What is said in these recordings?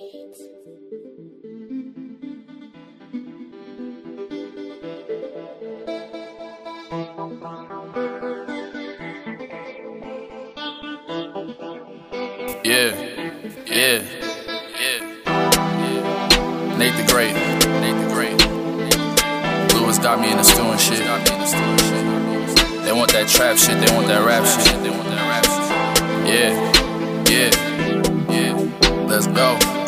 Yeah, yeah, yeah. Nate the Great, Nate the Great. Lewis got me in the stew and shit. They want that trap shit, they want that rap shit, they want that rap shit. Yeah, yeah, yeah. Let's go.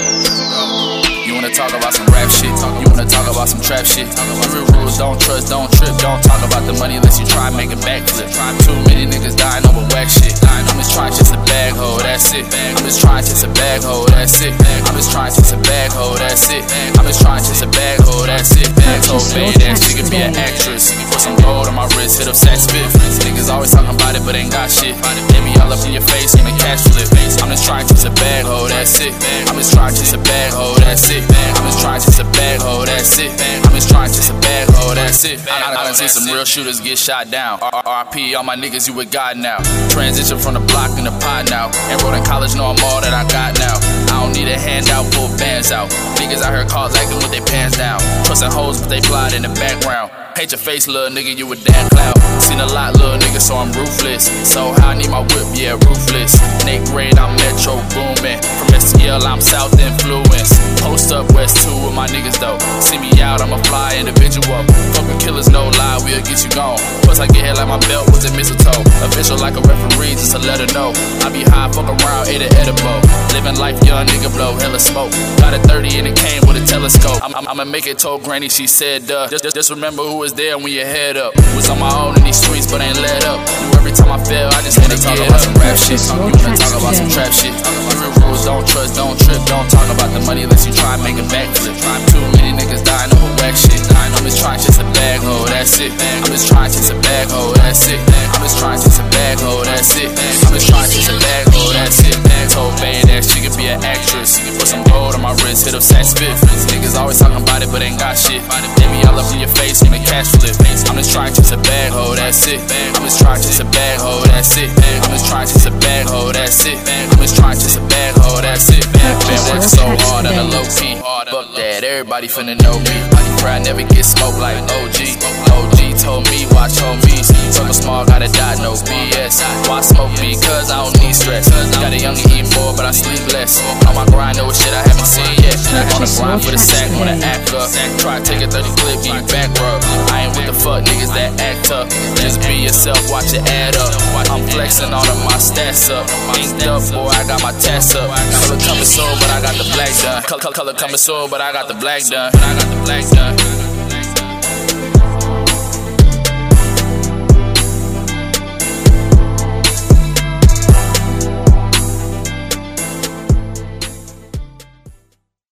Talk about some rap shit? You wanna talk about some trap shit? Real rules, don't trust, don't trip, don't talk about the money unless you try and make a backflip. Too many niggas dying over whack shit. I'm just trying just a bag hole, that's it. I'm just trying just a bag hole, that's it. I'm just trying just a bag hole, that's it. I'm just trying just a bag hole, that's it. Bag hole, that she could be an actress. Put some gold on my wrist, hit up sex spit. Niggas always talking about it, but ain't got shit. They be all up in your face, in the cash flip. I'm just trying just a bag hole, that's it. I'm just trying just a bag I, I done seen some real shooters get shot down. RP, all my niggas, you with God now. Transition from the block in the pot now. Enrolled in college, know I'm all that I got now. I don't need a handout, pull bands out. Niggas out here caught acting with their pants down. Trusting hoes, but they fly in the background. Paint your face, little nigga, you a damn clown. Seen a lot, little nigga, so I'm ruthless. So how I need my whip, yeah, ruthless. Nate grade, I'm Metro Boomin. From STL, I'm south influence. Post up Get hit like my belt was a mistletoe. Official like a referee, just to let her know. I be high, fuck around, ate an edible. Living life young, nigga blow hella smoke. Got a 30 and it came with a telescope. I'm, I'm, I'ma make it told granny, she said, duh. Just, just, just remember who was there when your head up. Was on my own in these streets, but ain't let up. Knew every time I fell, I just had to talk about some rap shit. You wanna talk about some trap shit. Rules, don't trust, don't trip, don't talk about the money unless you try and make backflip. Too many niggas dying over whack shit. I'm just trying just a bag that's it. I'm just trying just a that's it. I'm just trying just a bag hole, that's it. Told Bay that she could be an actress. Put some gold on my wrist, hit up sex spit. Niggas always talking about it, but ain't got shit. They be all up in your face, in the cash flip. I'm just trying just a bag hole, that's it. I'm just trying just a bag hole, that's it. I'm just trying just a bag hole, that's it. Everybody finna know me. Bro, I never get smoked like OG. OG told me, watch on homies. Circle small, got a dot, no BS. Why smoke me? Cause I don't need stress. Got a younger eat more, but I sleep less. On my grind, know shit I haven't seen. On the grind for the sack, wanna act up. Try to take a 30 clip, get back rub. I ain't with the fuck niggas that act up. Just be yourself, watch it add up. I'm flexing all of my stats up. Inked up, boy, I got my tats up. Color coming soon, but I got the black done. Color coming soon, but I got the black done. I got the black done.